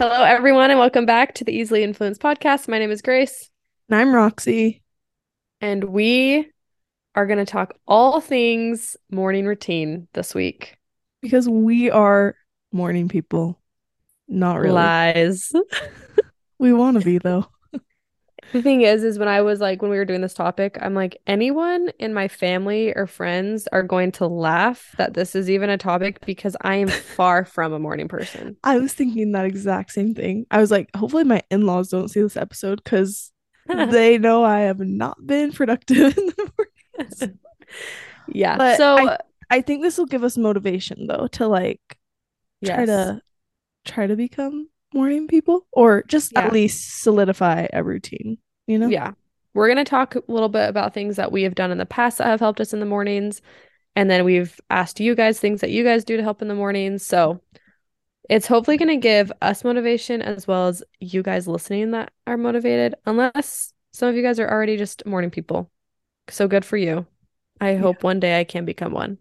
Hello, everyone, and welcome back to the Easily Influenced podcast. My name is Grace, And I'm Roxy. and we are going to talk all things morning routine this week. Because we are morning people. Not really. Lies. We want to be though. The thing is, is when I was like, when we were doing this topic, I'm like, anyone in my family or friends are going to laugh that this is even a topic because I am far from a morning person. I was thinking that exact same thing. I was like, hopefully my in-laws don't see this episode because they know I have not been productive in the mornings. yeah. But so, I think this will give us motivation though to like try to try to become morning people or just Yeah. at least solidify a routine, you know? Yeah. We're going to talk a little bit about things that we have done in the past that have helped us in the mornings. And then we've asked you guys things that you guys do to help in the mornings. So it's hopefully going to give us motivation as well as you guys listening that are motivated, unless some of you guys are already just morning people. So good for you. I hope one day I can become one.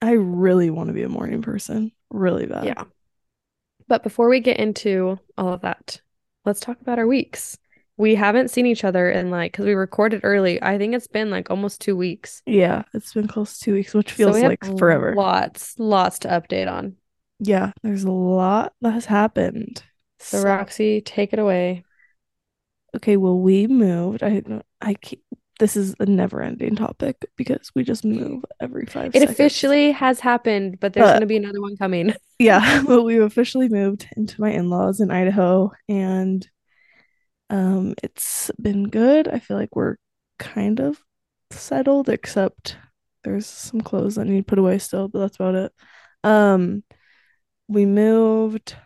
I really want to be a morning person. Really bad. Yeah. But before we get into all of that, let's talk about our weeks. We haven't seen each other in like, because we recorded early. I think it's been like almost two weeks. Yeah, it's been close to two weeks, which So feels we have like forever. Lots, lots to update on. Yeah, there's a lot that has happened. So, Roxy, take it away. okay, well, we moved. I I keep, this is a never-ending topic because we just move every five It seconds. officially has happened, but there's to be another one coming. yeah, but we officially moved into my in-laws in Idaho, and um, it's been good. I feel like we're kind of settled, except there's some clothes that need put away still, but that's about it. Um, we moved.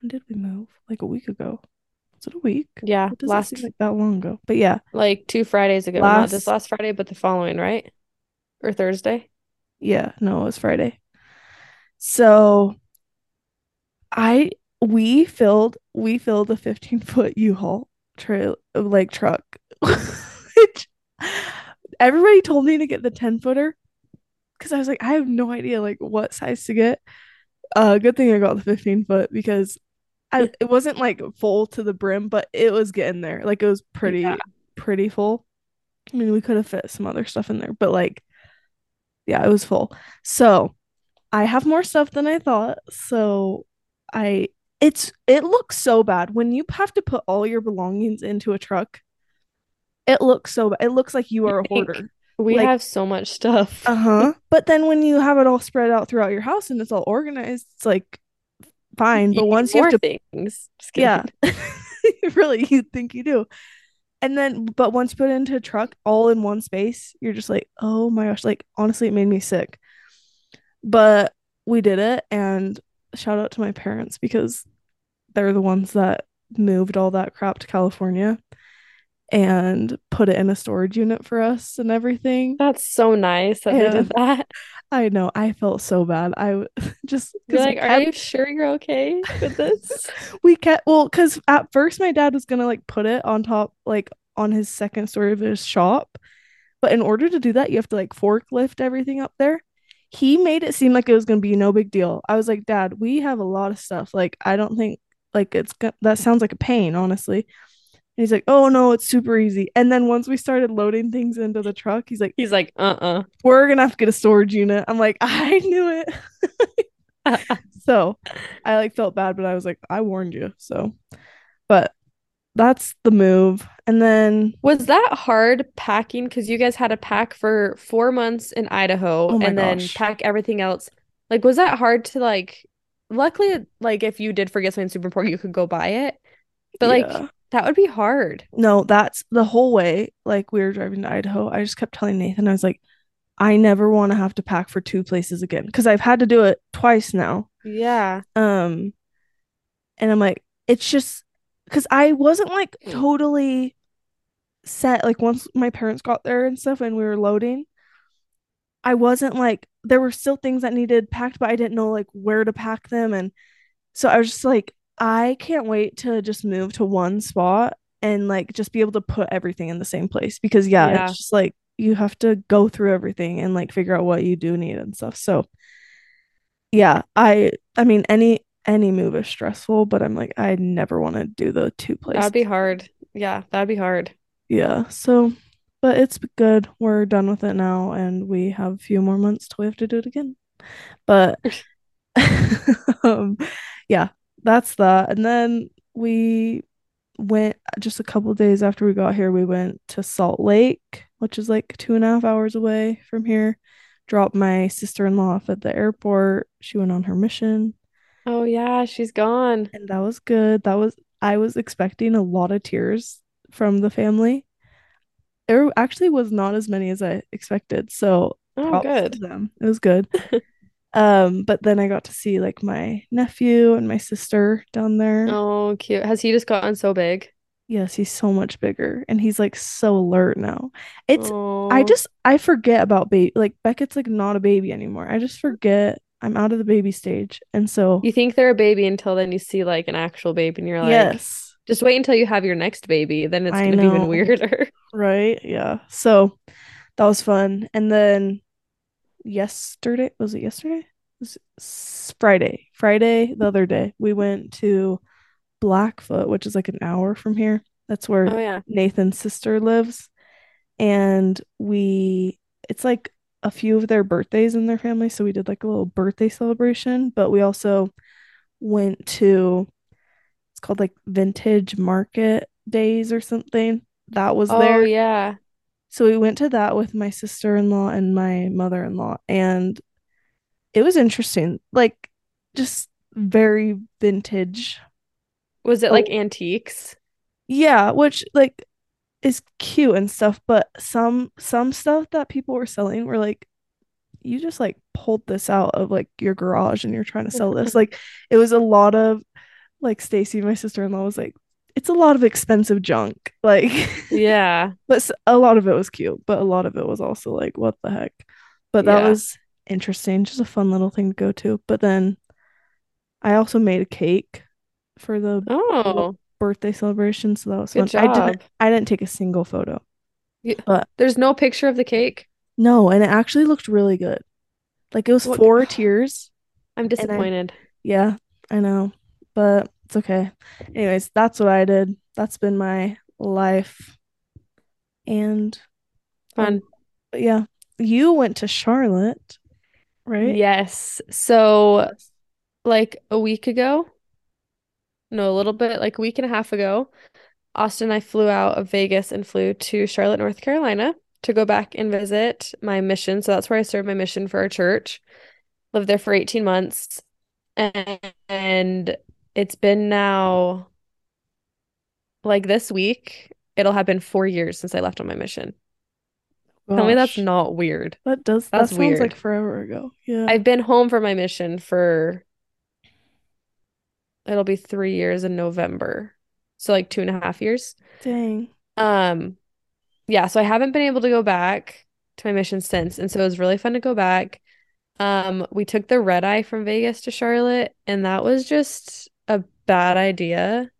When did we move? Like a week ago. Was it a week? Yeah, last like that long ago. But yeah, like two Fridays ago. Not this Last- last Friday, but the following, right? Or Thursday. yeah, no, it was Friday. So I we filled we filled a 15 foot U-Haul trail like truck. Which everybody told me to get the 10 footer because I was like, I have no idea like what size to get. Uh good thing I got the 15 foot because I it wasn't like full to the brim, but it was getting there. Like it was pretty Yeah. pretty full. I mean, we could have fit some other stuff in there, but like yeah, it was full. So I have more stuff than I thought. So I it's it looks so bad when you have to put all your belongings into a truck. It looks so bad. It looks like you are a hoarder. We Like- have so much stuff. Uh-huh. But then when you have it all spread out throughout your house and it's all organized, it's like fine. But once you have to things. Yeah. really, you think you do. And then but once you put it into a truck all in one space, you're just like, "Oh my gosh, like honestly it made me sick." But we did it and shout out to my parents because they're the ones that moved all that crap to California and put it in a storage unit for us and everything. That's so nice that they did that. I know, I felt so bad. I just You're 'cause we like, are you sure you're okay with this? we kept well because at first my dad was gonna like put it on top like on his second story of his shop but in order to do that you have to like forklift everything up there he made it seem like it was gonna be no big deal i was like dad we have a lot of stuff like i don't think like it's go- that sounds like a pain honestly and he's like oh no it's super easy and then once we started loading things into the truck he's like He's like, uh-uh. we're gonna have to get a storage unit i'm like i knew it so I like felt bad, but I was like, I warned you. So, but that's the move. And then, Was that hard packing? Because you guys had to pack for four months in Idaho Oh and then pack everything else. Like, was that hard to like? Luckily, like if you did forget something super important, you could go buy it. But like yeah. that would be hard. no, that's the whole way. Like, we were driving to Idaho. I just kept telling Nathan, I was like, I never want to have to pack for two places again because I've had to do it twice now. Yeah. Um, and I'm like, it's just because I wasn't like totally set. Like once my parents got there and stuff, and we were loading, I wasn't like there were still things that needed packed, but I didn't know like where to pack them, and so I was just like, I can't wait to just move to one spot and like just be able to put everything in the same place because yeah, Yeah. it's just like you have to go through everything and like figure out what you do need and stuff. So yeah, I I mean any any move is stressful, but I'm like I never want to do the two places. That'd be hard. Yeah, that'd be hard. Yeah. So but it's good. We're done with it now and we have a few more months till we have to do it again. But um, yeah, that's that. And then we went just a couple days after we got here, we went to Salt Lake, which is like two and a half hours away from here. Dropped my sister in law off at the airport. She went on her mission. Oh yeah, she's gone. And that was good. That was I was expecting a lot of tears from the family. There actually was not as many as I expected. So oh, good. them. It was good. Um, but then I got to see like my nephew and my sister down there. Oh, cute. Has he just gotten so big? Yes, he's so much bigger and he's like so alert now. It's oh. I just I forget about baby like Beckett's like not a baby anymore. I just forget I'm out of the baby stage. And so You think they're a baby until then you see like an actual baby and you're like Yes. Just wait until you have your next baby, then it's gonna be even weirder. Right? Yeah. So that was fun. And then yesterday was it yesterday? It was Friday. Friday the other day we went to Blackfoot, which is like an hour from here. That's where oh, yeah. Nathan's sister lives. And we it's like a few of their birthdays in their family, so we did like a little birthday celebration, but we also went to called like Vintage Market Days or something. That was there. oh, there. yeah. So we went to that with my sister-in-law and my mother-in-law and it was interesting. Like just very vintage. Was it oh, like antiques? Yeah, which like is cute and stuff, but some some stuff that people were selling were like you just like pulled this out of like your garage and you're trying to sell this. like it was a lot of like Stacy, my sister-in-law was like it's a lot of expensive junk. Like, yeah, but a lot of it was cute, but a lot of it was also like, what the heck? But that yeah. was interesting, just a fun little thing to go to. But then I also made a cake for the oh birthday celebration, so that was Good fun. Job. I didn't I didn't take a single photo. But there's no picture of the cake. No, and it actually looked really good. Like it was what? four tiers. I'm disappointed. I, yeah, I know, but it's okay. Anyways, that's what I did. That's been my life. And fun. Um, yeah, you went to Charlotte, right? Yes. So like a week ago, no, a little bit like a week and a half ago, Austin and I flew out of Vegas and flew to Charlotte, North Carolina to go back and visit my mission. So that's where I served my mission for our church. Lived there for 18 months. And, and it's been now like this week, it'll have been four years since I left on my mission. Gosh. Tell me that's not weird. That does that's that sounds weird. like forever ago. Yeah. I've been home for my mission for it'll be three years in November. So like two and a half years. Dang. Um yeah, so I haven't been able to go back to my mission since. And so it was really fun to go back. Um, we took the red eye from Vegas to Charlotte, and that was just a bad idea.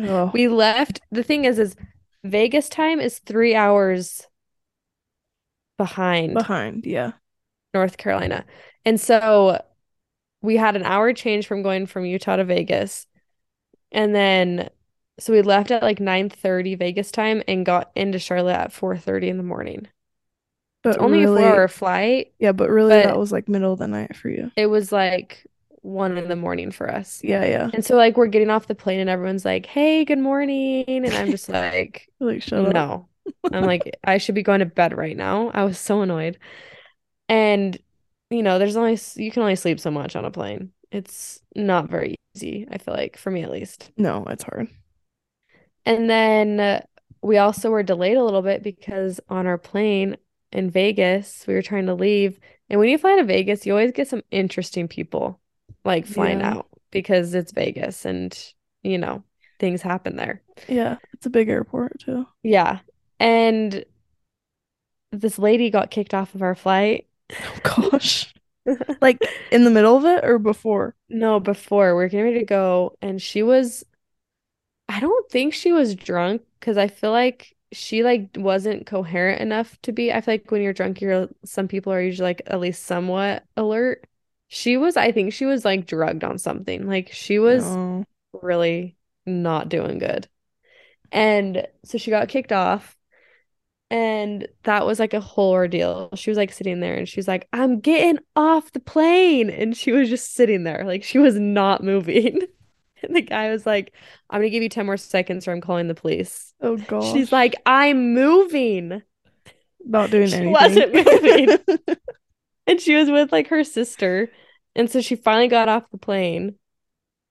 Oh. We left. The thing is, is Vegas time is three hours behind. Behind, yeah. North Carolina. And so we had an hour change from going from Utah to Vegas. And then so we left at like 9:30 Vegas time and got into Charlotte at 4:30 in the morning. But it's only really, a 4-hour flight. Yeah, but really but that was like middle of the night for you. It was like one in the morning for us. Yeah, yeah. And so like we're getting off the plane and everyone's like, "Hey, good morning," and I'm just like, like shut no. I'm like, I should be going to bed right now. I was so annoyed, and you know, there's only you can only sleep so much on a plane. It's not very easy. I feel like for me at least. No, it's hard. And then we also were delayed a little bit because on our plane in Vegas, we were trying to leave. And when you fly to Vegas, you always get some interesting people like flying yeah. out because it's Vegas and you know, things happen there. Yeah, it's a big airport too. Yeah. And this lady got kicked off of our flight. Oh gosh. like in the middle of it or before? No, before. We are getting ready to go and she was I don't think she was drunk because I feel like she like wasn't coherent enough to be. I feel like when you're drunk, you're some people are usually like at least somewhat alert. She was, I think she was like drugged on something. Like she was No. really not doing good. And so she got kicked off. And that was like a whole ordeal. She was like sitting there and she's like, I'm getting off the plane. And she was just sitting there. Like she was not moving. And the guy was like, I'm gonna give you 10 more seconds or I'm calling the police. Oh god She's like, I'm moving. not doing she anything. wasn't moving. And she was with like her sister. And so she finally got off the plane.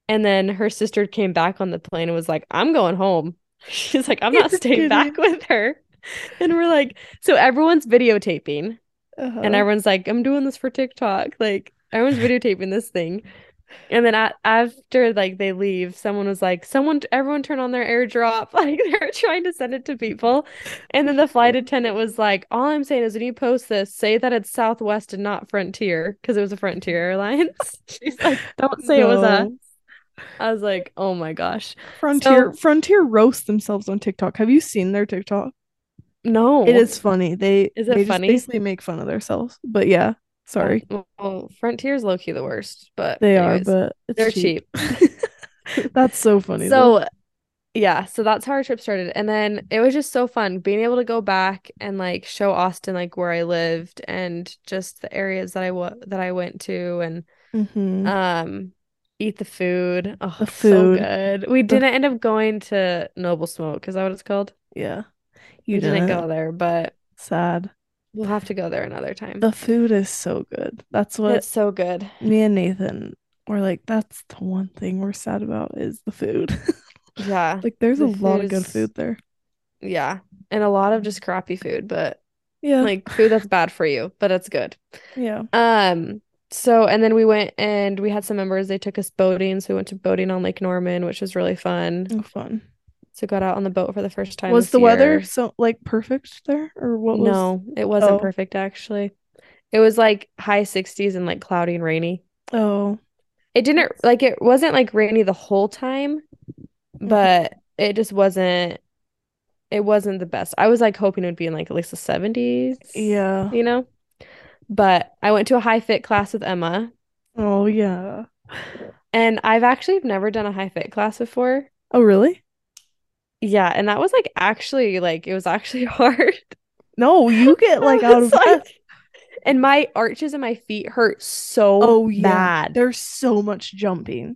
And then her sister came back on the plane and was like, I'm going home. She's like, I'm not You're staying back with her. And we're like, so everyone's videotaping. Uh-huh. And everyone's like, I'm doing this for TikTok. Like, everyone's videotaping this thing. And then after like they leave, someone was like, someone, everyone turn on their airdrop. Like they're trying to send it to people. And then the flight attendant was like, all I'm saying is when you post this, say that it's Southwest and not Frontier, because it was a Frontier Airlines. She's like, don't say it was us. I was like, oh my gosh. Frontier So- Frontier roast themselves on TikTok. Have you seen their TikTok? No. It is funny. They Is it they funny? basically make fun of themselves. But yeah, sorry. Well, well, Frontier's low key the worst, but They anyways, are, but they're cheap. That's so funny. though. So yeah, so that's how our trip started. And then it was just so fun being able to go back and like show Austin like where I lived and just the areas that I wa that I went to and Mhm. um eat the food. Oh, The so food. good. We didn't end up going to Noble Smoke. Is that what it's called? yeah. We You didn't didn't. go there, but Sad. We'll have to go there another time. The food is so good. That's what It's so good. me and Nathan were like, that's the one thing we're sad about is the food. Yeah. Like there's The a lot of good food there. Yeah. And a lot of just crappy food, but Yeah. like food that's bad for you, but it's good. yeah. Um, so and then we went and we had some members, they took us boating. So we went to boating on Lake Norman, which was really fun. Oh, fun. So got out on the boat for the first time Was the weather so like perfect there or what was No, it wasn't Oh. perfect actually. It was like high 60s and like cloudy and rainy. Oh, It didn't like it wasn't like rainy the whole time, Mm-hmm. but it just wasn't it wasn't the best. I was like hoping it would be in like at least the 70s, yeah. you know? But I went to a high fit class with Emma, Oh, yeah. and I've actually never done a high fit class before. Oh, really? Yeah, and that was like actually like it was actually hard. No, you get like out of like- and my arches and my feet hurt so Oh, yeah. bad. There's so much jumping.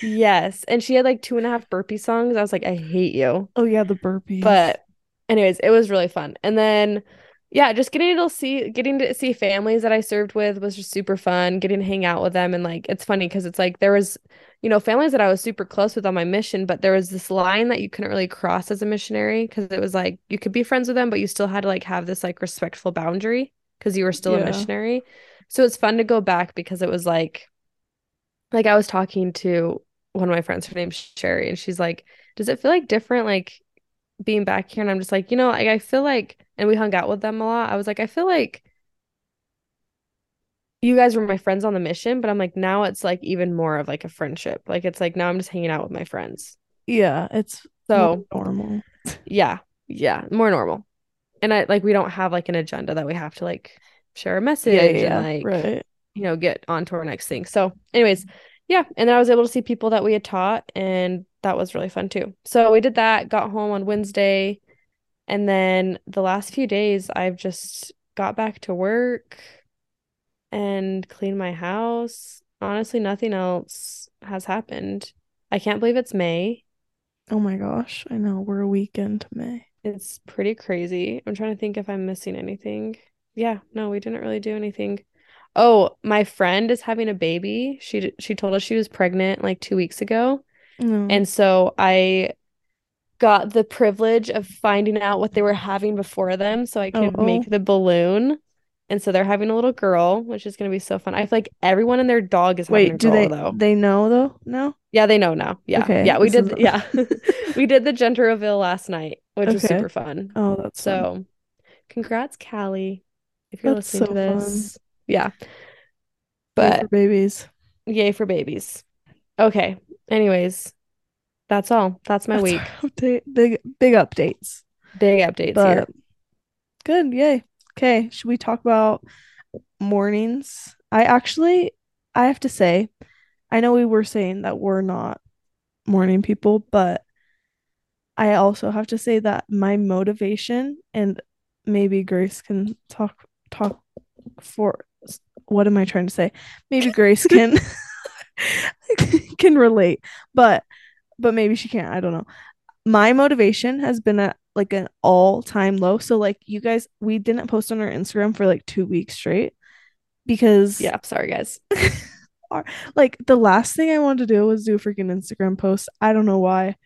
Yes. And she had like two and a half burpee songs. I was like, I hate you. Oh, yeah, the burpees. But anyways, it was really fun. And then yeah, just getting to see getting to see families that I served with was just super fun. Getting to hang out with them and like it's funny because it's like there was, you know, families that I was super close with on my mission, but there was this line that you couldn't really cross as a missionary because it was like you could be friends with them, but you still had to like have this like respectful boundary because you were still a missionary. So it's fun to go back because it was like like I was talking to one of my friends, her name's Sherry, and she's like, Does it feel like different like being back here? And I'm just like, you know, like I feel like and we hung out with them a lot. I was like, I feel like you guys were my friends on the mission, but I'm like now it's like even more of like a friendship. Like it's like now I'm just hanging out with my friends. yeah, it's So normal. yeah, yeah, more normal. And I like we don't have like an agenda that we have to like share a message Yeah, yeah, and like right. you know, get on to our next thing. So, anyways, yeah. And then I was able to see people that we had taught, and that was really fun too. So we did that, got home on Wednesday, and then the last few days, I've just got back to work and clean my house. Honestly, nothing else has happened. I can't believe it's May. Oh my gosh, I know. We're a week into May. It's pretty crazy. I'm trying to think if I'm missing anything. Yeah, no, we didn't really do anything. Oh, my friend is having a baby. She she told us she was pregnant like 2 weeks ago. No. And so I got the privilege of finding out what they were having before them so I could Oh. oh. make the balloon. And so they're having a little girl, which is going to be so fun. I feel like everyone and their dog is having a Wait, do girl they though. they know though? No? Yeah, they know now. Yeah. Okay, Yeah, we did is- yeah. We did the gender reveal last night, which was super fun. Oh, that's fun. So, congrats, Callie, if you're That's listening to so fun. this. Yeah. Yay But for babies. yay for babies. Okay. Anyways, that's all. That's my That's week. update. Big big updates. Big updates But here. good, yay. Okay, should we talk about mornings? I actually, I have to say, I know we were saying that we're not morning people, but I also have to say that my motivation and maybe Grace can talk talk for what am I trying to say? Maybe Grace can can relate, but but maybe she can't. I don't know. My motivation has been at like an all-time low. So like you guys, we didn't post on our Instagram for like 2 weeks straight because Yeah, sorry guys. like the last thing I wanted to do was do a freaking Instagram post. I don't know why.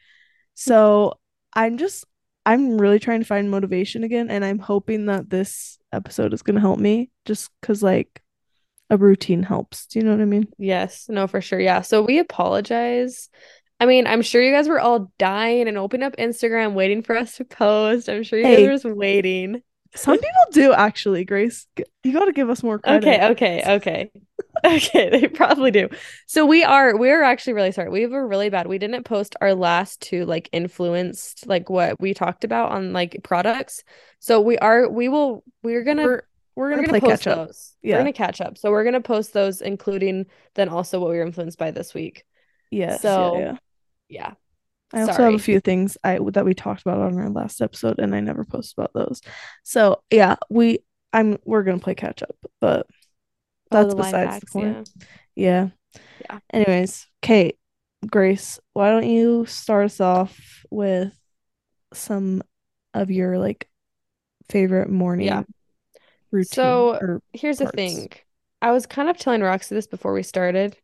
So I'm just I'm really trying to find motivation again and I'm hoping that this episode is gonna help me just cause like a routine helps. Do you know what I mean? Yes, no, for sure. Yeah. So we apologize. I mean, I'm sure you guys were all dying and opening up Instagram waiting for us to post. I'm sure you Hey. guys were just waiting. Some people do actually, Grace. You gotta give us more credit. Okay, okay, okay. Okay, they probably do. So we are we're actually really sorry. We were really bad. We didn't post our last two like influenced like what we talked about on like products. So we are we will we're gonna We're we're we're gonna, gonna play post catch up. those. Yeah. We're gonna catch up. So we're gonna post those, including then also what we were influenced by this week. Yes, So- yeah, yeah. Yeah. I also have a few things I that we talked about on our last episode and I never posted about those. So yeah, we I'm we're gonna play catch up, but Oh, that's the life besides the point. yeah. Yeah. Yeah. Anyways, Kate, Grace, why don't you start us off with some of your like favorite morning Yeah. routine So, Here's the thing. I was kind of telling Roxy this before we started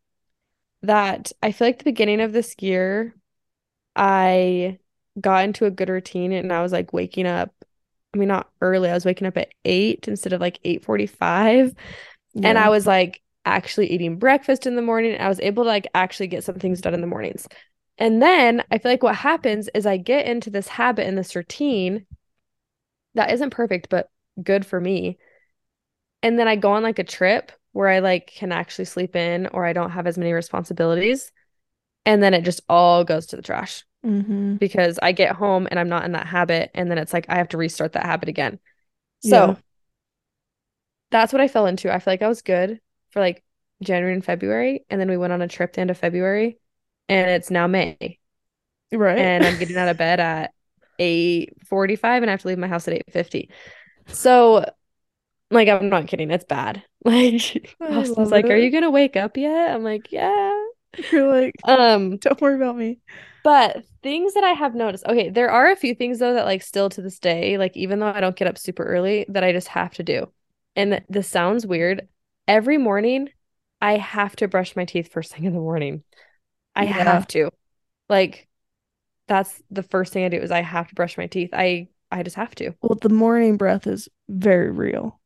that I feel like the beginning of this year, I got into a good routine and I was like waking up. I mean, not early. I was waking up at eight instead of like 8:45. And I was like actually eating breakfast in the morning. I was able to like actually get some things done in the mornings. And then I feel like what happens is I get into this habit and this routine that isn't perfect, but good for me. And then I go on like a trip where I like can actually sleep in or I don't have as many responsibilities. And then it just all goes to the trash Mhm. because I get home and I'm not in that habit. And then it's like I have to restart that habit again. So Yeah. that's what I fell into. I feel like I was good for like January and February. And then we went on a trip the end of February and it's now May. Right. And I'm getting out of bed at 8:45 and I have to leave my house at 8:50. So like I'm not kidding, it's bad. Like I Austin's like, "Are you gonna wake up yet?" I'm like, "Yeah." You're like, Um, don't worry about me. but things that I have noticed. Okay, there are a few things though that like still to this day, like even though I don't get up super early, that I just have to do. And th- this sounds weird. Every morning, I have to brush my teeth first thing in the morning. I Yeah. have to. Like that's the first thing I do is I have to brush my teeth. I I just have to. Well, the morning breath is very real.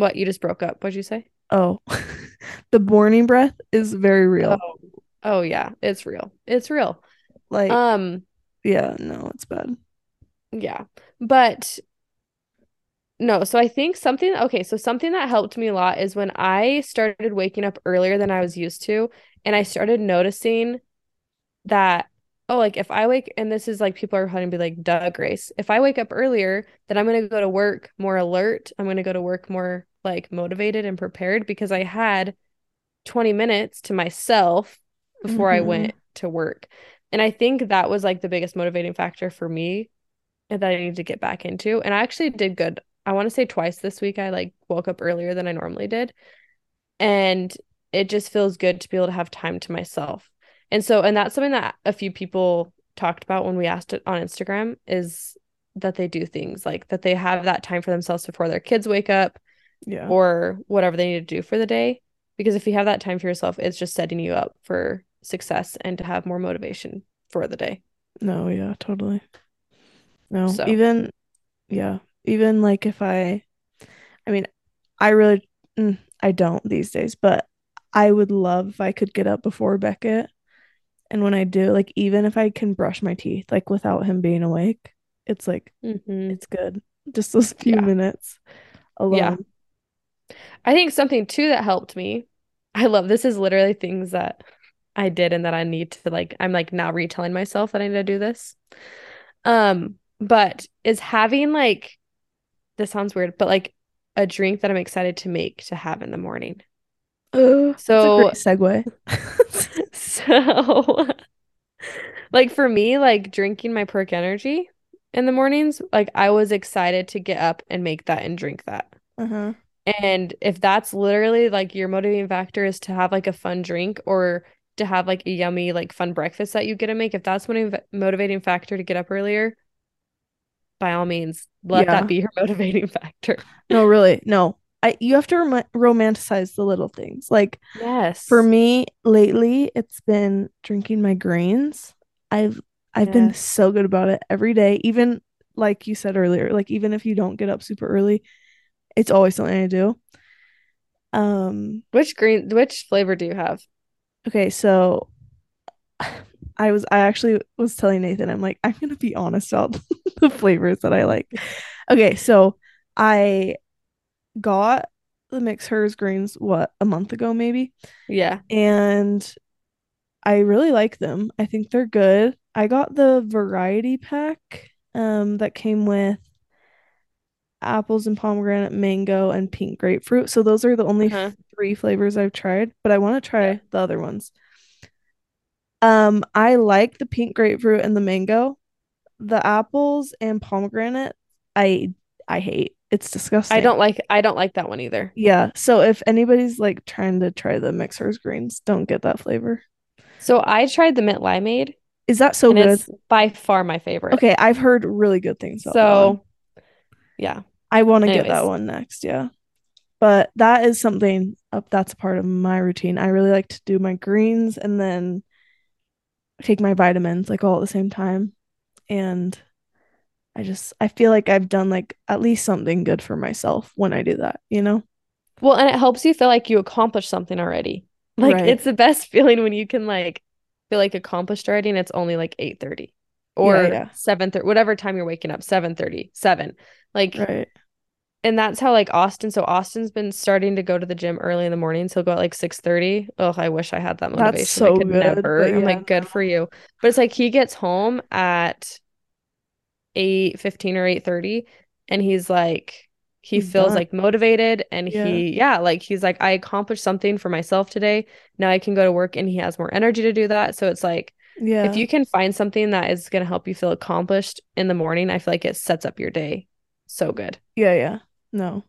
What, you just broke up? What'd you say? Oh, the morning breath is very real. Oh. Oh yeah, it's real. It's real. Like, Um, yeah, no, it's bad. yeah. But no, so I think something okay, so something that helped me a lot is when I started waking up earlier than I was used to, and I started noticing that oh, like if I wake and this is like people are going to be like, duh, Grace. If I wake up earlier, then I'm gonna go to work more alert. I'm gonna go to work more like motivated and prepared because I had 20 minutes to myself before I Mhm. went to work. And I think that was like the biggest motivating factor for me and that I need to get back into. And I actually did good. I want to say twice this week I like woke up earlier than I normally did. And it just feels good to be able to have time to myself. And so, and that's something that a few people talked about when we asked it on Instagram is that they do things like that they have that time for themselves before their kids wake up Yeah. or whatever they need to do for the day. Because if you have that time for yourself, it's just setting you up for success and to have more motivation for the day. No, yeah, totally. No, So- even, yeah, even like if I, I mean, I really, mm, I don't these days, but I would love if I could get up before Beckett. And when I do, like, even if I can brush my teeth, like, without him being awake, it's like, Mm-hmm. it's good. Just those few Yeah. minutes alone. Yeah. I think something too that helped me. I love this is literally things that I did and that I need to like I'm like now retelling myself that I need to do this. Um but is having like this sounds weird, but like a drink that I'm excited to make to have in the morning. Oh, So that's a great segue. so like for me, like drinking my perk energy in the mornings, like I was excited to get up and make that and drink that. uh-huh. And if that's literally like your motivating factor is to have like a fun drink or to have like a yummy like fun breakfast that you get to make, if that's one of motivating factor to get up earlier, by all means, let Yeah. that be your motivating factor. No, really. No. I you have to rom- romanticize the little things. Like Yes. for me lately, it's been drinking my greens. I've I've been so good about it every day. Even like you said earlier, like even if you don't get up super early, it's always something I do. Um, Which green which flavor do you have? okay, so I was I actually was telling Nathan, I'm like, I'm gonna be honest about the flavors that I like. Okay, so I got the Mixhers greens what a month ago maybe, Yeah. and I really like them. I think they're good. I got the variety pack um that came with apples and pomegranate, mango, and pink grapefruit. So those are the only Uh-huh. three flavors I've tried, but I want to try Yeah. the other ones. Um, I like the pink grapefruit and the mango. The apples and pomegranate, I I hate. It's disgusting. I don't like I don't like that one either. Yeah. So if anybody's like trying to try the Mixhers greens, don't get that flavor. So I tried the mint limeade Is that so and good? it's by far my favorite. Okay, I've heard really good things about that one. So yeah. I want to get that one next, yeah. But that is something up that's a part of my routine. I really like to do my greens and then take my vitamins like all at the same time. And I just I feel like I've done like at least something good for myself when I do that, you know? Well, and it helps you feel like you accomplished something already. Like Right. it's the best feeling when you can like feel like accomplished already and it's only like 8:30 or Yeah, yeah. 7:30 whatever time you're waking up, 7:30, 7. Like Right. And that's how like Austin so Austin's been starting to go to the gym early in the mornings. He'll go at like 6:30. Oh, I wish I had that motivation. That's so I could good, never. but I'm like good for you. But it's like he gets home at 8:15 or 8:30 and he's like he He's feels done. like motivated and Yeah. he yeah, like he's like I accomplished something for myself today. Now I can go to work and he has more energy to do that. So it's like Yeah. if you can find something that is going to help you feel accomplished in the morning, I feel like it sets up your day so good. Yeah, yeah. No.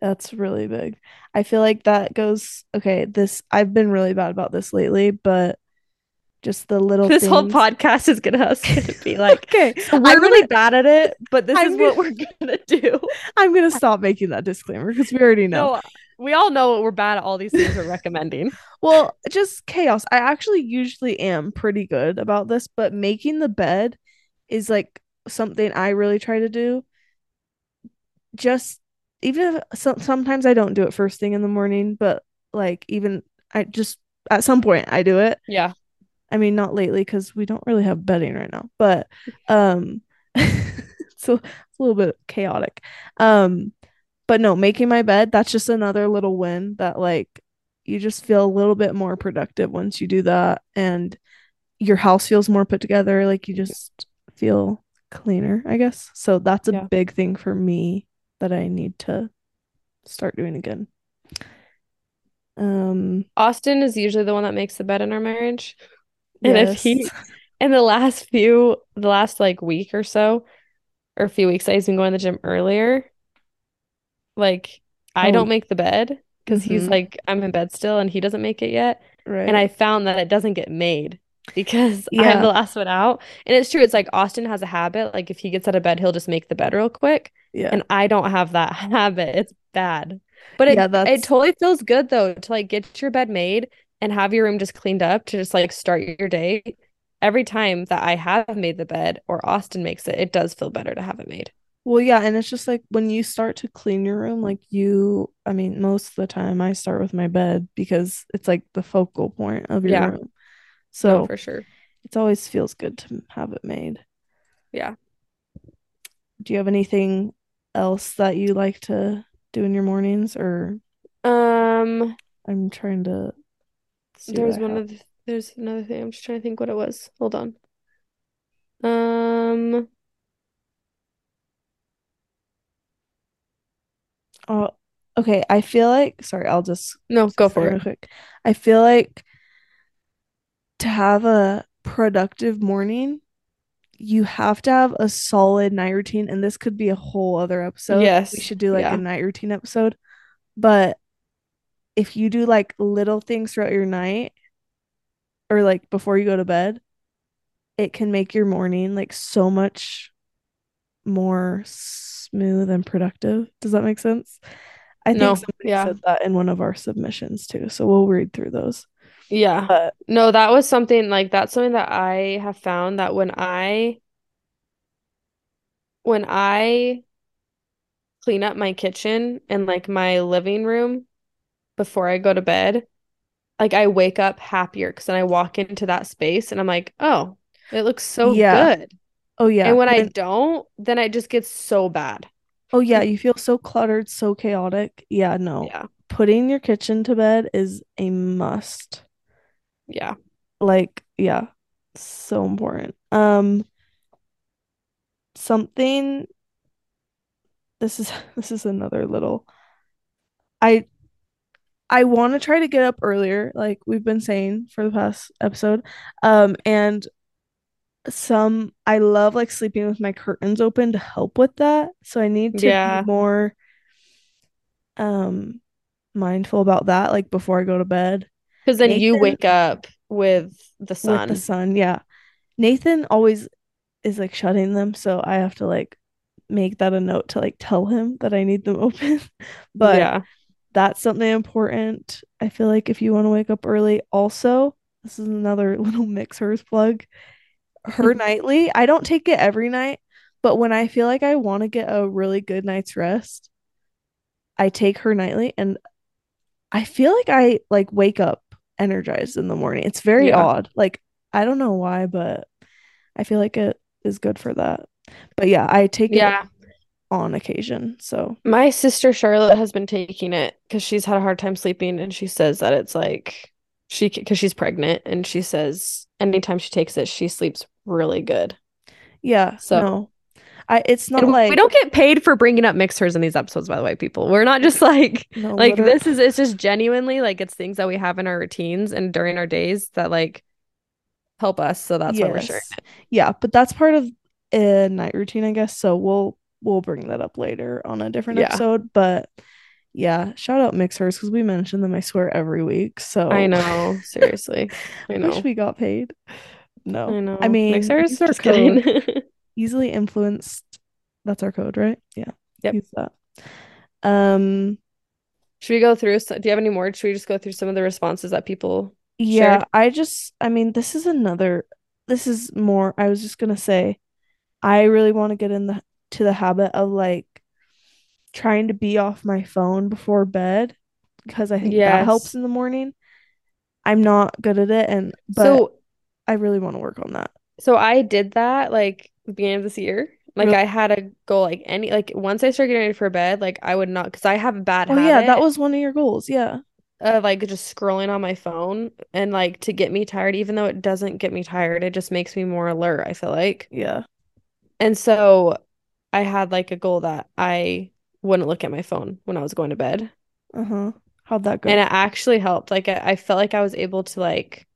That's really big. I feel like that goes okay, this I've been really bad about this lately, but just the little This whole podcast is gonna us gonna be like Okay, so I'm really gonna- bad at it, but this I'm is what gonna- we're gonna do. I'm gonna stop making that disclaimer because we already know. No, we all know what we're bad at all these things we're recommending. Well, just chaos. I actually usually am pretty good about this, but making the bed is like something I really try to do. Just even if some, sometimes I don't do it first thing in the morning, but like even I just at some point I do it. Yeah. I mean, not lately because we don't really have bedding right now, but um, so it's a little bit chaotic. Um, but no, making my bed, that's just another little win that like you just feel a little bit more productive once you do that, and your house feels more put together. Like you just feel cleaner, I guess. So that's a Yeah. big thing for me that I need to start doing again. Um, Austin is usually the one that makes the bed in our marriage. And if he yes. in the last few the last like week or so or a few weeks that he's been going to the gym earlier like I Oh. don't make the bed because he's Mhm. like I'm in bed still and he doesn't make it yet right. and I found that it doesn't get made because Yeah. I'm the last one out and it's true it's like Austin has a habit like if he gets out of bed he'll just make the bed real quick yeah. and I don't have that habit it's bad but it Yeah, it totally feels good though to like get your bed made and have your room just cleaned up to just like start your day every time that I have made the bed or Austin makes it, it does feel better to have it made. Well, yeah, and it's just like when you start to clean your room, like you, I mean, most of the time I start with my bed because it's like the focal point of your Yeah. room. No, So for sure. it always feels good to have it made. Yeah. Do you have anything else that you like to do in your mornings or um I'm trying to There's one of the, there's another thing. I'm just trying to think what it was. Hold on. Um Oh, okay. I feel like sorry, I'll just No, go for it. Quick. I feel like to have a productive morning, you have to have a solid night routine. And this could be a whole other episode. Yes. We should do like a night routine episode. But if you do like little things throughout your night or like before you go to bed, it can make your morning like so much more smooth and productive. Does that make sense? I think No. somebody Yeah. said that in one of our submissions too. So we'll read through those. Yeah. But No, that was something like that's something that I have found that when I when I clean up my kitchen and like my living room before I go to bed, like I wake up happier because then I walk into that space and I'm like, oh, it looks so Yeah. good. oh yeah. And when I don't, then it just gets so bad. oh yeah, you feel so cluttered, so chaotic. Yeah, no. Yeah. Putting your kitchen to bed is a must. Yeah. Like, yeah, so important. Um something this is this is another little I I want to try to get up earlier, like we've been saying for the past episode. Um, and some I love like sleeping with my curtains open to help with that. So I need to Yeah. be more um mindful about that, like before I go to bed. Because then you wake up with the sun. With the sun, yeah. Nathan always is like shutting them, so I have to like make that a note to like tell him that I need them open. But Yeah. that's something important. I feel like if you want to wake up early, also, this is another little Mixhers plug. Her nightly, I don't take it every night, but when I feel like I want to get a really good night's rest, I take her nightly and I feel like I like wake up energized in the morning. It's very Yeah. odd. Like I don't know why, but I feel like it is good for that. But yeah, I take it on occasion. So My sister Charlotte has been taking it because she's had a hard time sleeping, and she says that it's like she because she's pregnant, and she says anytime she takes it, she sleeps really good. yeah, So- no. I it's not And like we don't get paid for bringing up Mixhers in these episodes, by the way, people. We're not just like no, like liter- this is it's just genuinely like it's things that we have in our routines and during our days that like help us. So that's why we're sharing Yes. Yeah, but that's part of a night routine, I guess. So we'll we'll bring that up later on a different Yeah. episode. But yeah, shout out Mixhers because we mention them, I swear, every week. So I know, seriously. I know. wish we got paid. No, I know. I mean, Mixhers? our Just kidding. easily influenced. That's our code, right? Yeah. Yep. Use that. Um. Should we go through? Do you have any more? Should we just go through some of the responses that people Yeah, Shared. I just, I mean, this is another, this is more, I was just gonna say, I really want to get in the to the habit of like trying to be off my phone before bed because I think that helps in the morning. I'm not good at it, and but So I really want to work on that. so I did that like beginning of this year. Like Really? I had a goal, like any like once I started getting ready for bed, like I would not because I have a bad Oh yeah, that was one of your goals. Yeah. of like just scrolling on my phone and like to get me tired, even though it doesn't get me tired, it just makes me more alert, I feel like. Yeah. And so I had like a goal that I wouldn't look at my phone when I was going to bed. Uh-huh. How'd that go? And it actually helped. Like I, I felt like I was able to like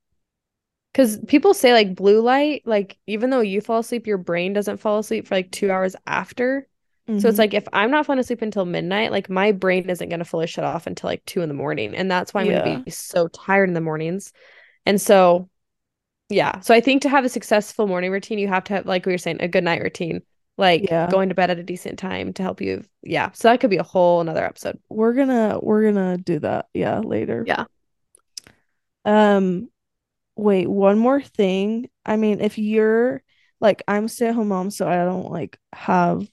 because people say like blue light, like even though you fall asleep, your brain doesn't fall asleep for like two hours after. So it's Mhm. like if I'm not falling asleep until midnight, like my brain isn't gonna fully shut off until like two in the morning. And that's why I'm Yeah. gonna be so tired in the mornings. And so yeah. So I think to have a successful morning routine, you have to have, like we were saying, a good night routine. Like Yeah. going to bed at a decent time to help you. Yeah. So that could be a whole another episode. we're gonna we're gonna do that, yeah, later. Yeah. Um, wait, one more thing. I mean, if you're like I'm a stay-at-home mom, so I don't like have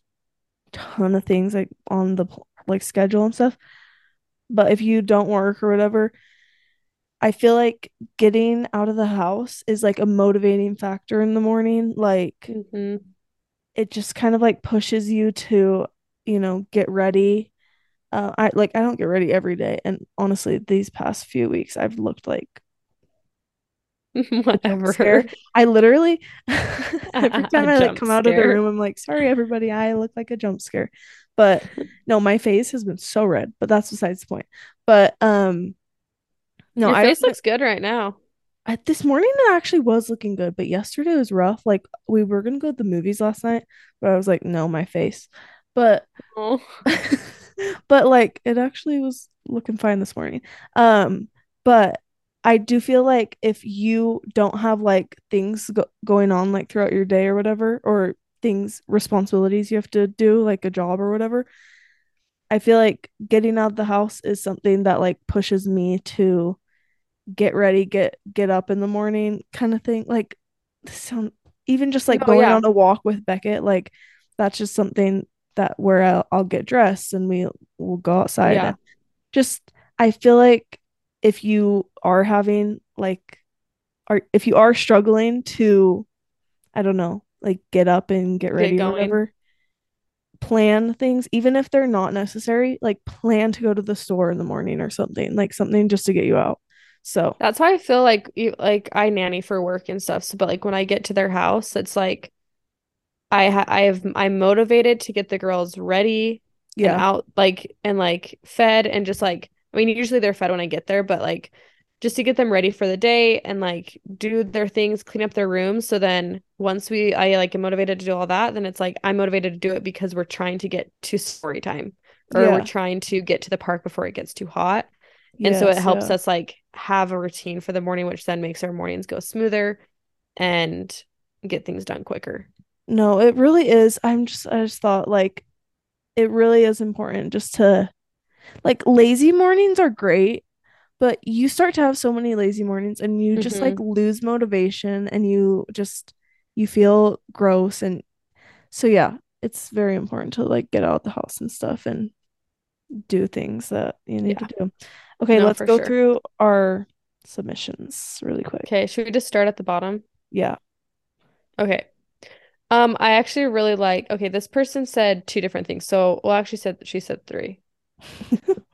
ton of things like on the like schedule and stuff. But if you don't work or whatever, I feel like getting out of the house is like a motivating factor in the morning. Like Mhm. it just kind of like pushes you to, you know, get ready. Uh, I like I don't get ready every day, and honestly, these past few weeks I've looked like. Whatever. I literally every time I like come out of the room, I'm like, sorry everybody, I look like a jump scare. But no, my face has been so red, but that's besides the point. But um no, Your I face looks good right now. I, this morning it actually was looking good, but yesterday was rough. Like we were gonna go to the movies last night, but I was like, no, my face. But Oh, but like it actually was looking fine this morning. Um, but I do feel like if you don't have like things go- going on like throughout your day or whatever, or things responsibilities you have to do like a job or whatever, I feel like getting out of the house is something that like pushes me to get ready, get get up in the morning kind of thing. Like sound even just like no, going yeah. on a walk with Beckett, like that's just something that where I'll, I'll get dressed and we will go outside. Yeah. Just I feel like if you are having like are if you are struggling to I don't know, like get up and get Get ready or whatever, plan things even if they're not necessary, like plan to go to the store in the morning or something, like something just to get you out. So, That's how I feel like you like I nanny for work and stuff. So, but like when I get to their house, it's like I ha I have I'm motivated to get the girls ready yeah. out like and like fed and just like I mean usually they're fed when I get there, but like just to get them ready for the day and like do their things, clean up their rooms. So then once we I like am motivated to do all that, then it's like I'm motivated to do it because we're trying to get to story time or we're trying to get to the park before it gets too hot. And so it helps yeah. us like have a routine for the morning, which then makes our mornings go smoother and get things done quicker. No, it really is. I'm just I just thought like it really is important just to like lazy mornings are great, but you start to have so many lazy mornings and you just like hmm lose motivation and you just you feel gross and so yeah, it's very important to like get out of the house and stuff and do things that you need to do. Okay, no, let's go sure. through our submissions really quick. Okay, should we just start at the bottom? Yeah. Okay. Um, I actually really like, okay, this person said two different things. So, well, actually said she said three.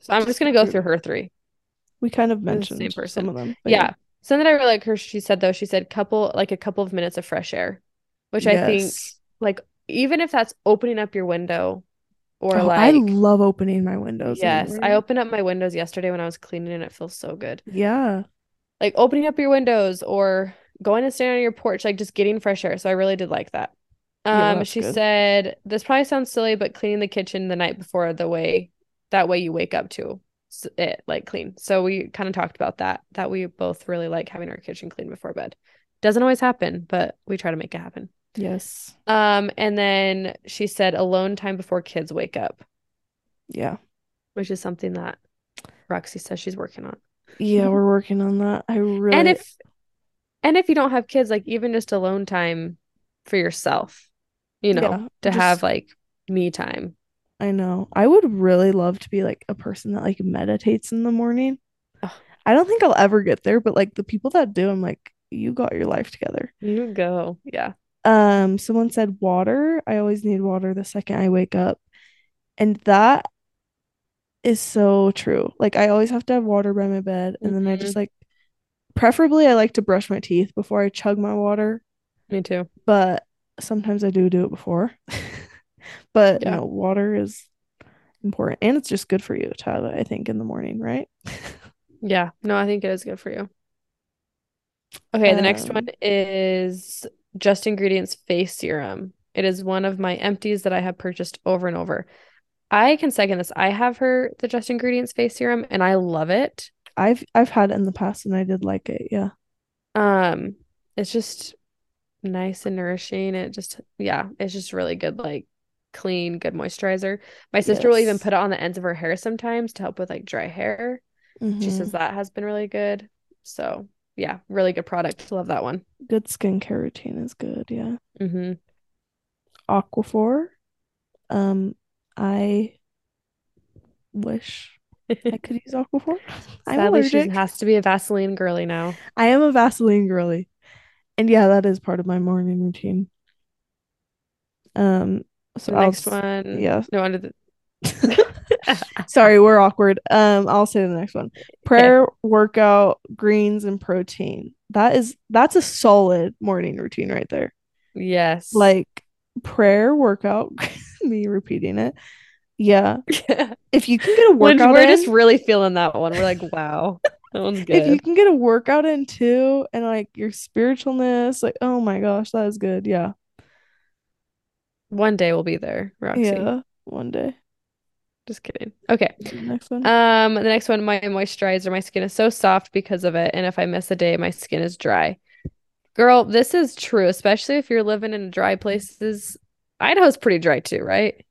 So I'm just gonna go through. her three. We kind of The same mentioned some of them, yeah. Yeah. Something I really like her, she said though, she said couple like a couple of minutes of fresh air, which I think like even if that's opening up your window or Oh, I love opening my windows yes, I opened up my windows yesterday when I was cleaning and it feels so good. Yeah. Like opening up your windows or going and standing on your porch, like just getting fresh air. So I really did like that. Yeah, Um, that's she good. said this probably sounds silly, but cleaning the kitchen the night before the way that way you wake up to it like clean. So we kind of talked about that, that we both really like having our kitchen clean before bed. Doesn't always happen, but we try to make it happen. Yes. Um, and then she said alone time before kids wake up, Yeah. which is something that Roxy says she's working on. Yeah, we're working on that. I really And if and if you don't have kids, like even just alone time for yourself, you know, yeah, to just have like me time. I know. I would really love to be like a person that like meditates in the morning. Ugh, I don't think I'll ever get there, but like the people that do, I'm like, you got your life together. you go. Yeah. Um, someone said water. I always need water the second I wake up. And that is so true. Like I always have to have water by my bed, and then I hmm just like preferably I like to brush my teeth before I chug my water, Me too. but sometimes I do do it before. But Yeah. no, water is important and it's just good for you to have it, I think, in the morning, right? Yeah. No, I think it is good for you. Okay, the next one Um, is Just Ingredients face serum. It is one of my empties that I have purchased over and over. I can second this. I have her the Just Ingredients face serum and I love it. I've I've had it in the past and I did like it. Yeah. Um, it's just nice and nourishing. It just, yeah, it's just really good, like clean, good moisturizer. My sister will even put it on the ends of her hair sometimes to help with like dry hair. She says hmm that has been really good. So, yeah, really good product. Love that one. Good skincare routine is good. Yeah. Mm-hmm. Aquaphor. Um, I wish I could use Aquaphor. I'm Sadly, she allergic. has to be a Vaseline girly now. I am a Vaseline girly. And yeah, that is part of my morning routine. Um, so I'll next s- one, yeah. no, under the Sorry, we're awkward. Um, I'll say the next one. Prayer, workout, greens, and protein. That is that's a solid morning routine right there. Yes. Like prayer, workout, me repeating it. Yeah. If you can get a workout we're in, just really feeling that one. We're like, wow, that one's if you can get a workout in too, and like your spiritualness, like oh my gosh, that is good. Yeah. One day we'll be there, Roxy. Yeah. One day. Just kidding. Okay. Next one. Um, the next one, my moisturizer. My skin is so soft because of it, and if I miss a day, my skin is dry. Girl, this is true, especially if you're living in dry places. Idaho's pretty dry too, right?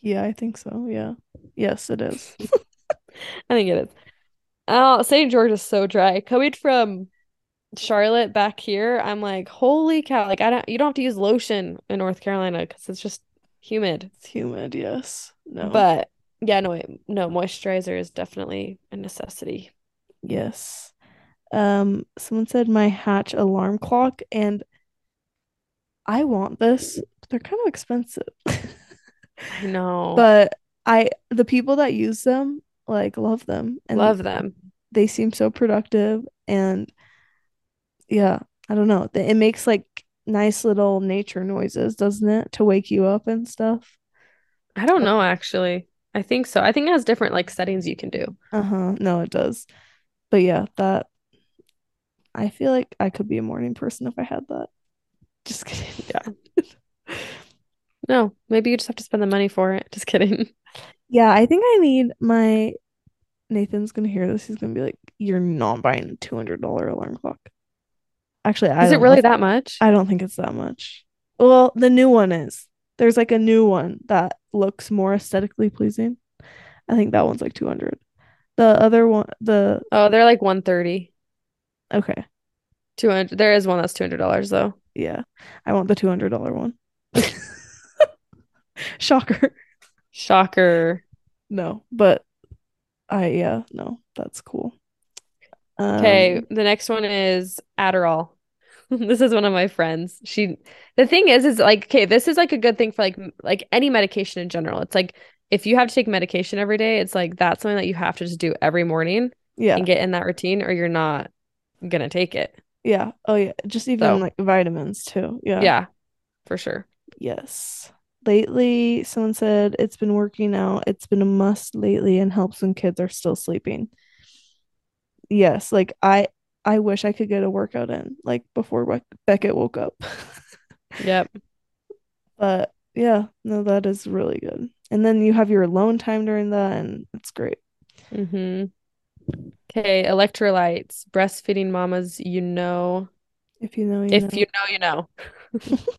yeah, I think so. Yeah. Yes, it is. I think it is. Oh, St. George is so dry. Coming from Charlotte back here, I'm like, holy cow! Like I don't, you don't have to use lotion in North Carolina because it's just humid. It's humid. Yes. No. But yeah, no, no, moisturizer is definitely a necessity. Yes. Um, someone said my Hatch alarm clock, and I want this, but they're kind of expensive. I know. But I, the people that use them, like, love them, and Love them. they seem so productive. And yeah, I don't know. It makes like nice little nature noises, doesn't it, to wake you up and stuff? I don't know actually. I think so. I think it has different like settings you can do. Uh-huh. No, it does. But yeah, that I feel like I could be a morning person if I had that. Just kidding. Yeah. No, maybe you just have to spend the money for it. Just kidding. Yeah, I think I need my Nathan's gonna hear this. He's gonna be like, "You're not buying a two hundred dollar alarm clock." Actually, I Is it really that much? I don't think it's that much. Well, the new one is. There's like a new one that looks more aesthetically pleasing. I think that one's like two hundred. The other one, the Oh, they're like 130. okay, 200. There is one that's $200 though. yeah, I want the two hundred dollar one. Shocker. Shocker. No, but I yeah, no, that's cool. Okay, Um, the next one is Adderall. This is one of my friends. She the thing is is like okay, this is like a good thing for like like any medication in general. It's like if you have to take medication every day, it's like that's something that you have to just do every morning yeah, and get in that routine or you're not gonna take it. yeah. Oh yeah, just even So- like vitamins too. Yeah. Yeah, for sure. Yes. Lately, someone said it's been working out. It's been a must lately and helps when kids are still sleeping. Yes, like I I wish I could get a workout in like before Be- Beckett woke up. Yep. But yeah, no, that is really good. And then you have your alone time during that, and it's great. Mm-hmm. Okay, electrolytes. Breastfeeding mamas, you know. If you know, you If know. you know, you know.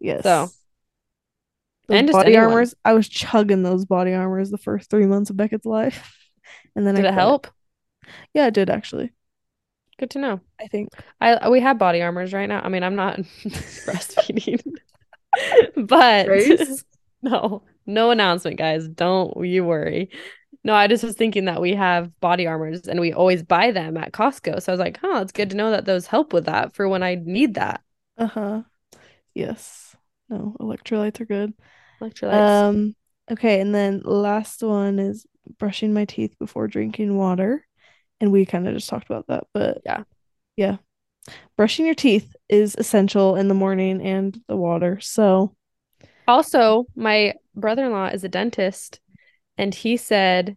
Yes. So, Those and body anyone. armors, I was chugging those body armors the first three months of Beckett's life. And then Did I it help? Yeah, it did actually. Good to know. I think. I we have body armors right now. I mean, I'm not breastfeeding, but Grace? no, no announcement, guys. Don't you worry. No, I just was thinking that we have body armors and we always buy them at Costco. So I was like, huh, it's good to know that those help with that for when I need that. Uh-huh. Yes. No, electrolytes are good. Electrolytes. Um, okay, and then last one is brushing my teeth before drinking water. And we kind of just talked about that, but Yeah. Yeah. Brushing your teeth is essential in the morning and the water. So, Also, my brother-in-law is a dentist, and he said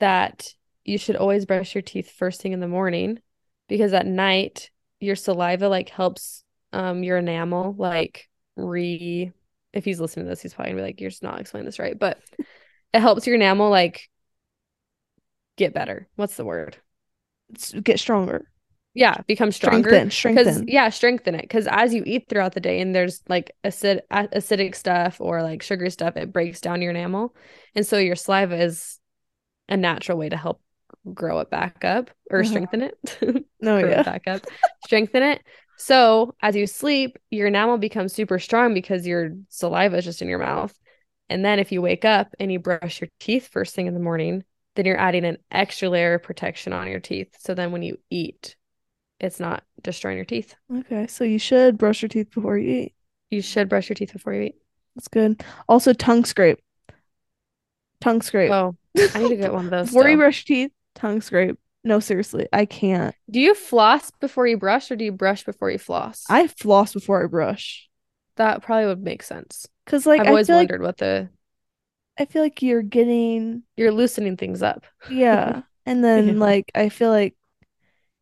that you should always brush your teeth first thing in the morning because at night your saliva like helps um your enamel like re if he's listening to this, he's probably gonna be like, You're just not explaining this right, but it helps your enamel like get better. What's the word? get stronger. Yeah, become stronger. Strengthen, strengthen. yeah, strengthen it. Because as you eat throughout the day, and there's like acid acidic stuff or like sugar stuff, it breaks down your enamel, and so your saliva is a natural way to help grow it back up or Uh-huh. strengthen it, No, grow yeah. it back up, strengthen it. So as you sleep, your enamel becomes super strong because your saliva is just in your mouth. And then if you wake up and you brush your teeth first thing in the morning, then you're adding an extra layer of protection on your teeth. So then when you eat, it's not destroying your teeth. Okay, so you should brush your teeth before you eat. You should brush your teeth before you eat. That's good. Also, tongue scrape. tongue scrape. Oh, I need to get one of those. Before you brush teeth, tongue scrape. No, seriously, I can't. Do you floss before you brush or do you brush before you floss? I floss before I brush. that probably would make sense. Cause like I've I always feel like wondered what the I feel like you're getting you're loosening things up. yeah. And then like I feel like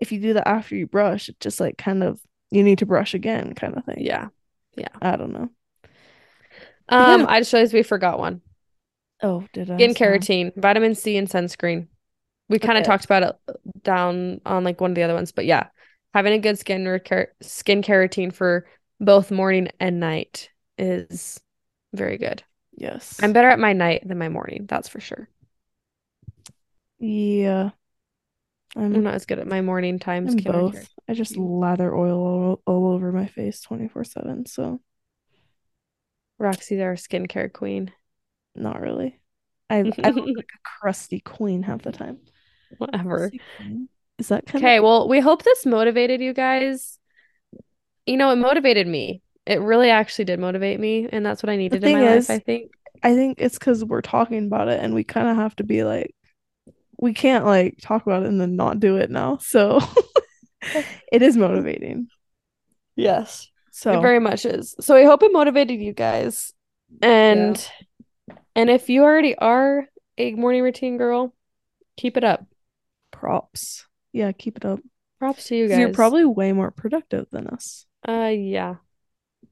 if you do that after you brush, it just like kind of you need to brush again kind of thing. Yeah. Yeah. I don't know. Um, Yeah. I just realized we forgot one. Oh, did I? Skin keratin, vitamin C, and sunscreen. We kind of Okay. talked about it uh, down on like one of the other ones, but yeah, having a good skin care skin keratin for both morning and night is very good. Yes. I'm better at my night than my morning, that's for sure. yeah. I'm, I'm not as good at my morning times. Care- both. I just mm. lather oil all, all over my face 24/7, so Roxy's our skincare queen. not really. I I look like a crusty queen half the time. Whatever. Is that kind Okay, of well, we hope this motivated you guys. You know, it motivated me. It really actually did motivate me, and that's what I needed in my is- life, I think. I think it's because we're talking about it and we kind of have to be like, we can't like talk about it and then not do it now. So it is motivating. Yes. So It very much is. So I hope it motivated you guys. And and if you already are a morning routine girl, keep it up. Props. Yeah, keep it up. Props to you 'Cause guys. You're probably way more productive than us. uh yeah.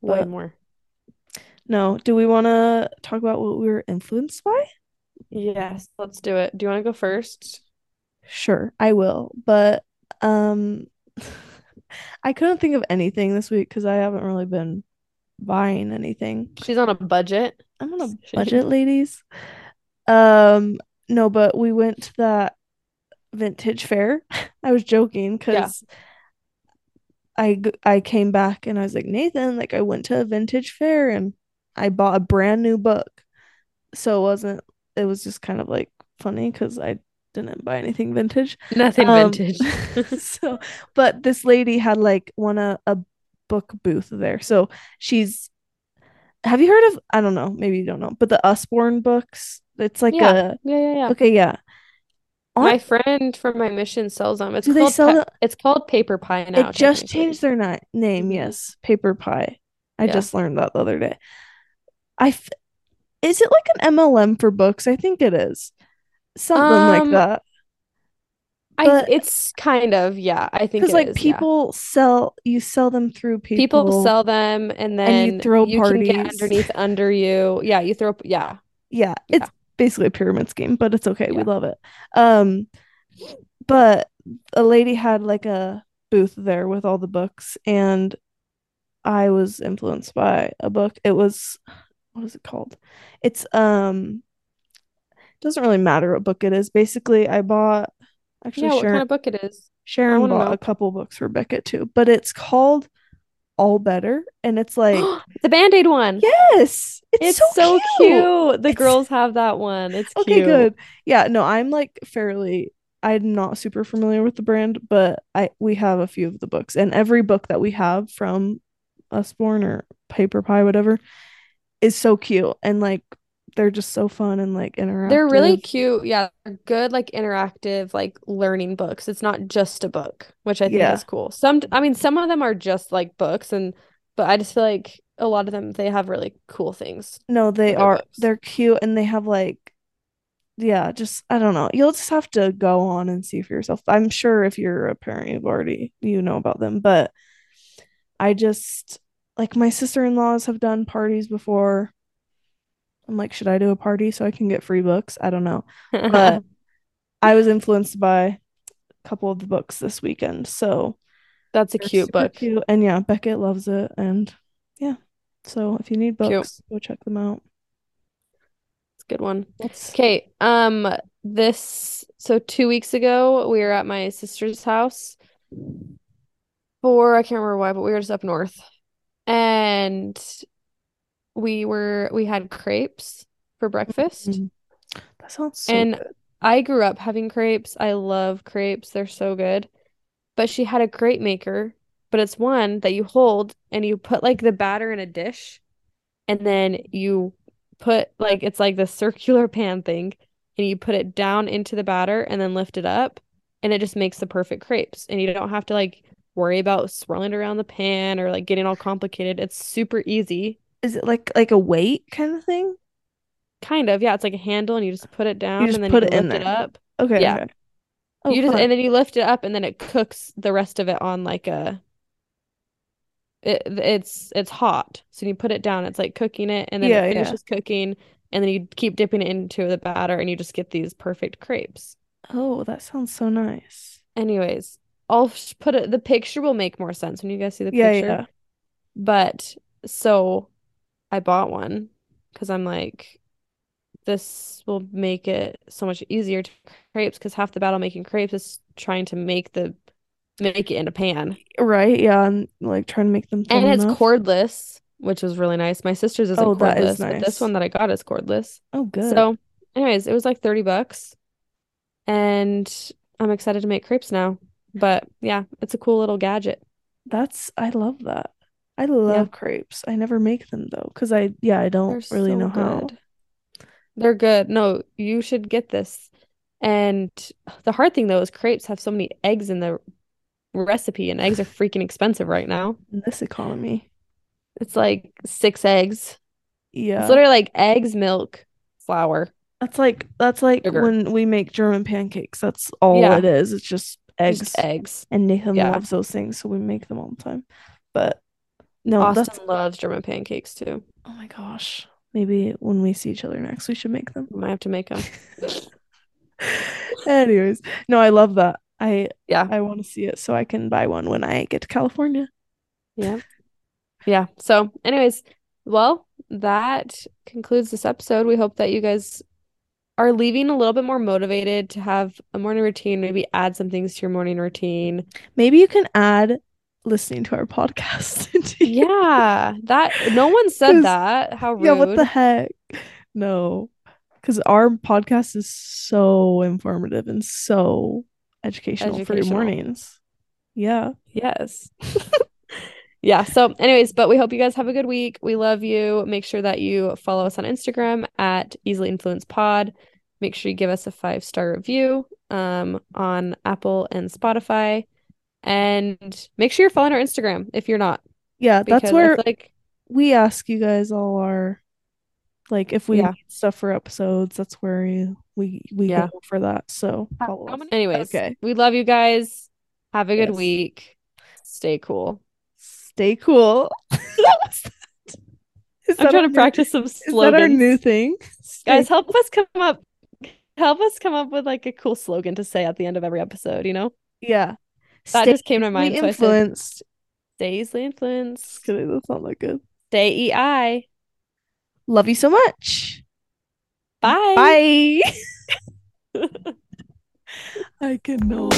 Way But- more. No, do we want to talk about what we were influenced by? Yes, let's do it. Do you want to go first? Sure, I will. But um I couldn't think of anything this week because I haven't really been buying anything. She's on a budget. I'm on a budget, ladies. Um, no, but we went to that vintage fair. I was joking because I I came back and I was like, Nathan, like I went to a vintage fair and I bought a brand new book. So it wasn't it was just kind of like funny because I didn't buy anything vintage. Nothing Um, vintage. so but this lady had like one a, a book booth there so she's have you heard of i don't know maybe you don't know but the usborne books it's like Yeah. a yeah, yeah, yeah. okay yeah My friend from my mission sells them. It's Do they called sell pa- the- it's called paper pie now. it just changed their ni- name Mhm. yes paper pie i Yeah. just learned that the other day i f- is it like an mlm for books i think it is something like Um, that I it's kind of yeah. I think because like is, yeah. people sell you sell them through people people sell them and you then throw you can get parties. underneath under you. Yeah, you throw yeah. yeah, Yeah. Basically a pyramid scheme, but it's okay. We love it. Um, but a lady had like a booth there with all the books, and I was influenced by a book. It was what is it called? It's um, doesn't really matter what book it is. Basically, I bought actually Yeah, what kind of book it is? Sharon bought know. a couple books for Beckett too, but it's called All Better, and it's like the Band-Aid one. yes, it's, It's so cute. cute. The It's- girls have that one. It's Okay, cute. good. Yeah, no, I'm like fairly I'm not super familiar with the brand, but I we have a few of the books and every book that we have from Usborne or Paper Pie whatever is so cute and like they're just so fun and like interactive. They're really cute. Yeah, good like interactive like learning books. It's not just a book, which I think Yeah. is cool. Some I mean some of them are just like books and but I just feel like a lot of them they have really cool things. No, they are books. they're cute and they have like yeah, just I don't know. You'll just have to go on and see for yourself. I'm sure if you're a parent, you've already you know about them, but I just like my sister-in-laws have done parties before. I'm like, should I do a party so I can get free books? I don't know. But I was influenced by a couple of the books this weekend, so That's a cute book. cute. And yeah, Beckett loves it, and yeah. So if you need Cute. books, go check them out. It's a good one. That's Okay, um this so 2 weeks ago we were at my sister's house for I can't remember why, but we were just up north. And we were we had crepes for breakfast. Mm, that sounds so And good. I grew up having crepes. I love crepes. They're so good. But she had a crepe maker, but it's one that you hold and you put like the batter in a dish and then you put like it's like the circular pan thing and you put it down into the batter and then lift it up and it just makes the perfect crepes and you don't have to like worry about swirling around the pan or like getting all complicated. It's super easy. Is it like like a weight kind of thing? Kind of, yeah. It's like a handle and you just put it down and then put you it in lift it there. up. Okay. Yeah. okay. Oh, you just fun. and then you lift it up and then it cooks the rest of it on like a it, it's it's hot. So you put it down, it's like cooking it and then Yeah, it yeah. finishes cooking and then you keep dipping it into the batter and you just get these perfect crepes. oh, that sounds so nice. Anyways, I'll put it the picture will make more sense when you guys see the Yeah, picture. yeah. But so I bought one because I'm like, this will make it so much easier to crepes because half the battle making crepes is trying to make the make it in a pan. Right, yeah, and like trying to make them And it's enough. cordless, which was really nice. My sister's isn't Oh, that is cordless, but this one that I got is cordless. Oh, good. So, anyways, it was like 30 bucks. And I'm excited to make crepes now. But yeah, it's a cool little gadget. That's I love that. I love crepes. I never make them though, because I yeah, I don't They're really so know how. good. They're good. No, you should get this. And the hard thing though is crepes have so many eggs in the recipe, and eggs are freaking expensive right now. In this economy. It's like six eggs. Yeah. It's literally like eggs, milk, flour. That's like that's like Sugar. when we make German pancakes. That's all Yeah. it is. It's just eggs. Just eggs. And Nathan Yeah. loves those things, so we make them all the time. But no, Austin that's loves German pancakes too. oh my gosh. Maybe when we see each other next, we should make them. We might have to make them. Anyways, no, I love that. I Yeah. I want to see it so I can buy one when I get to California. Yeah. Yeah. So, anyways, well, that concludes this episode. We hope that you guys are leaving a little bit more motivated to have a morning routine, maybe add some things to your morning routine. Maybe you can add listening to our podcast Yeah. That no one said that. How rude. Yeah, what the heck? No. Because our podcast is so informative and so educational, for your mornings. Yeah. Yes. Yeah. So, anyways, but we hope you guys have a good week. We love you. Make sure that you follow us on Instagram at Easily Influenced Pod. Make sure you give us a five star review um, on Apple and Spotify. And make sure you're following our Instagram if you're not. Yeah, that's where like we ask you guys all our like if we Yeah. need stuff for episodes, that's where you, we we Yeah. go for that. So follow us. anyways, Okay. we love you guys. Have a good Yes. week. Stay cool. Stay cool. Is I'm trying our to new- practice some Is that our new slogans. thing? Guys, help us come up help us come up with like a cool slogan to say at the end of every episode, you know? yeah. That stay just came to mind. Influenced. So stay easily influenced. Kidding, that's not that good. Stay EI. Love you so much. Bye. Bye. I cannot.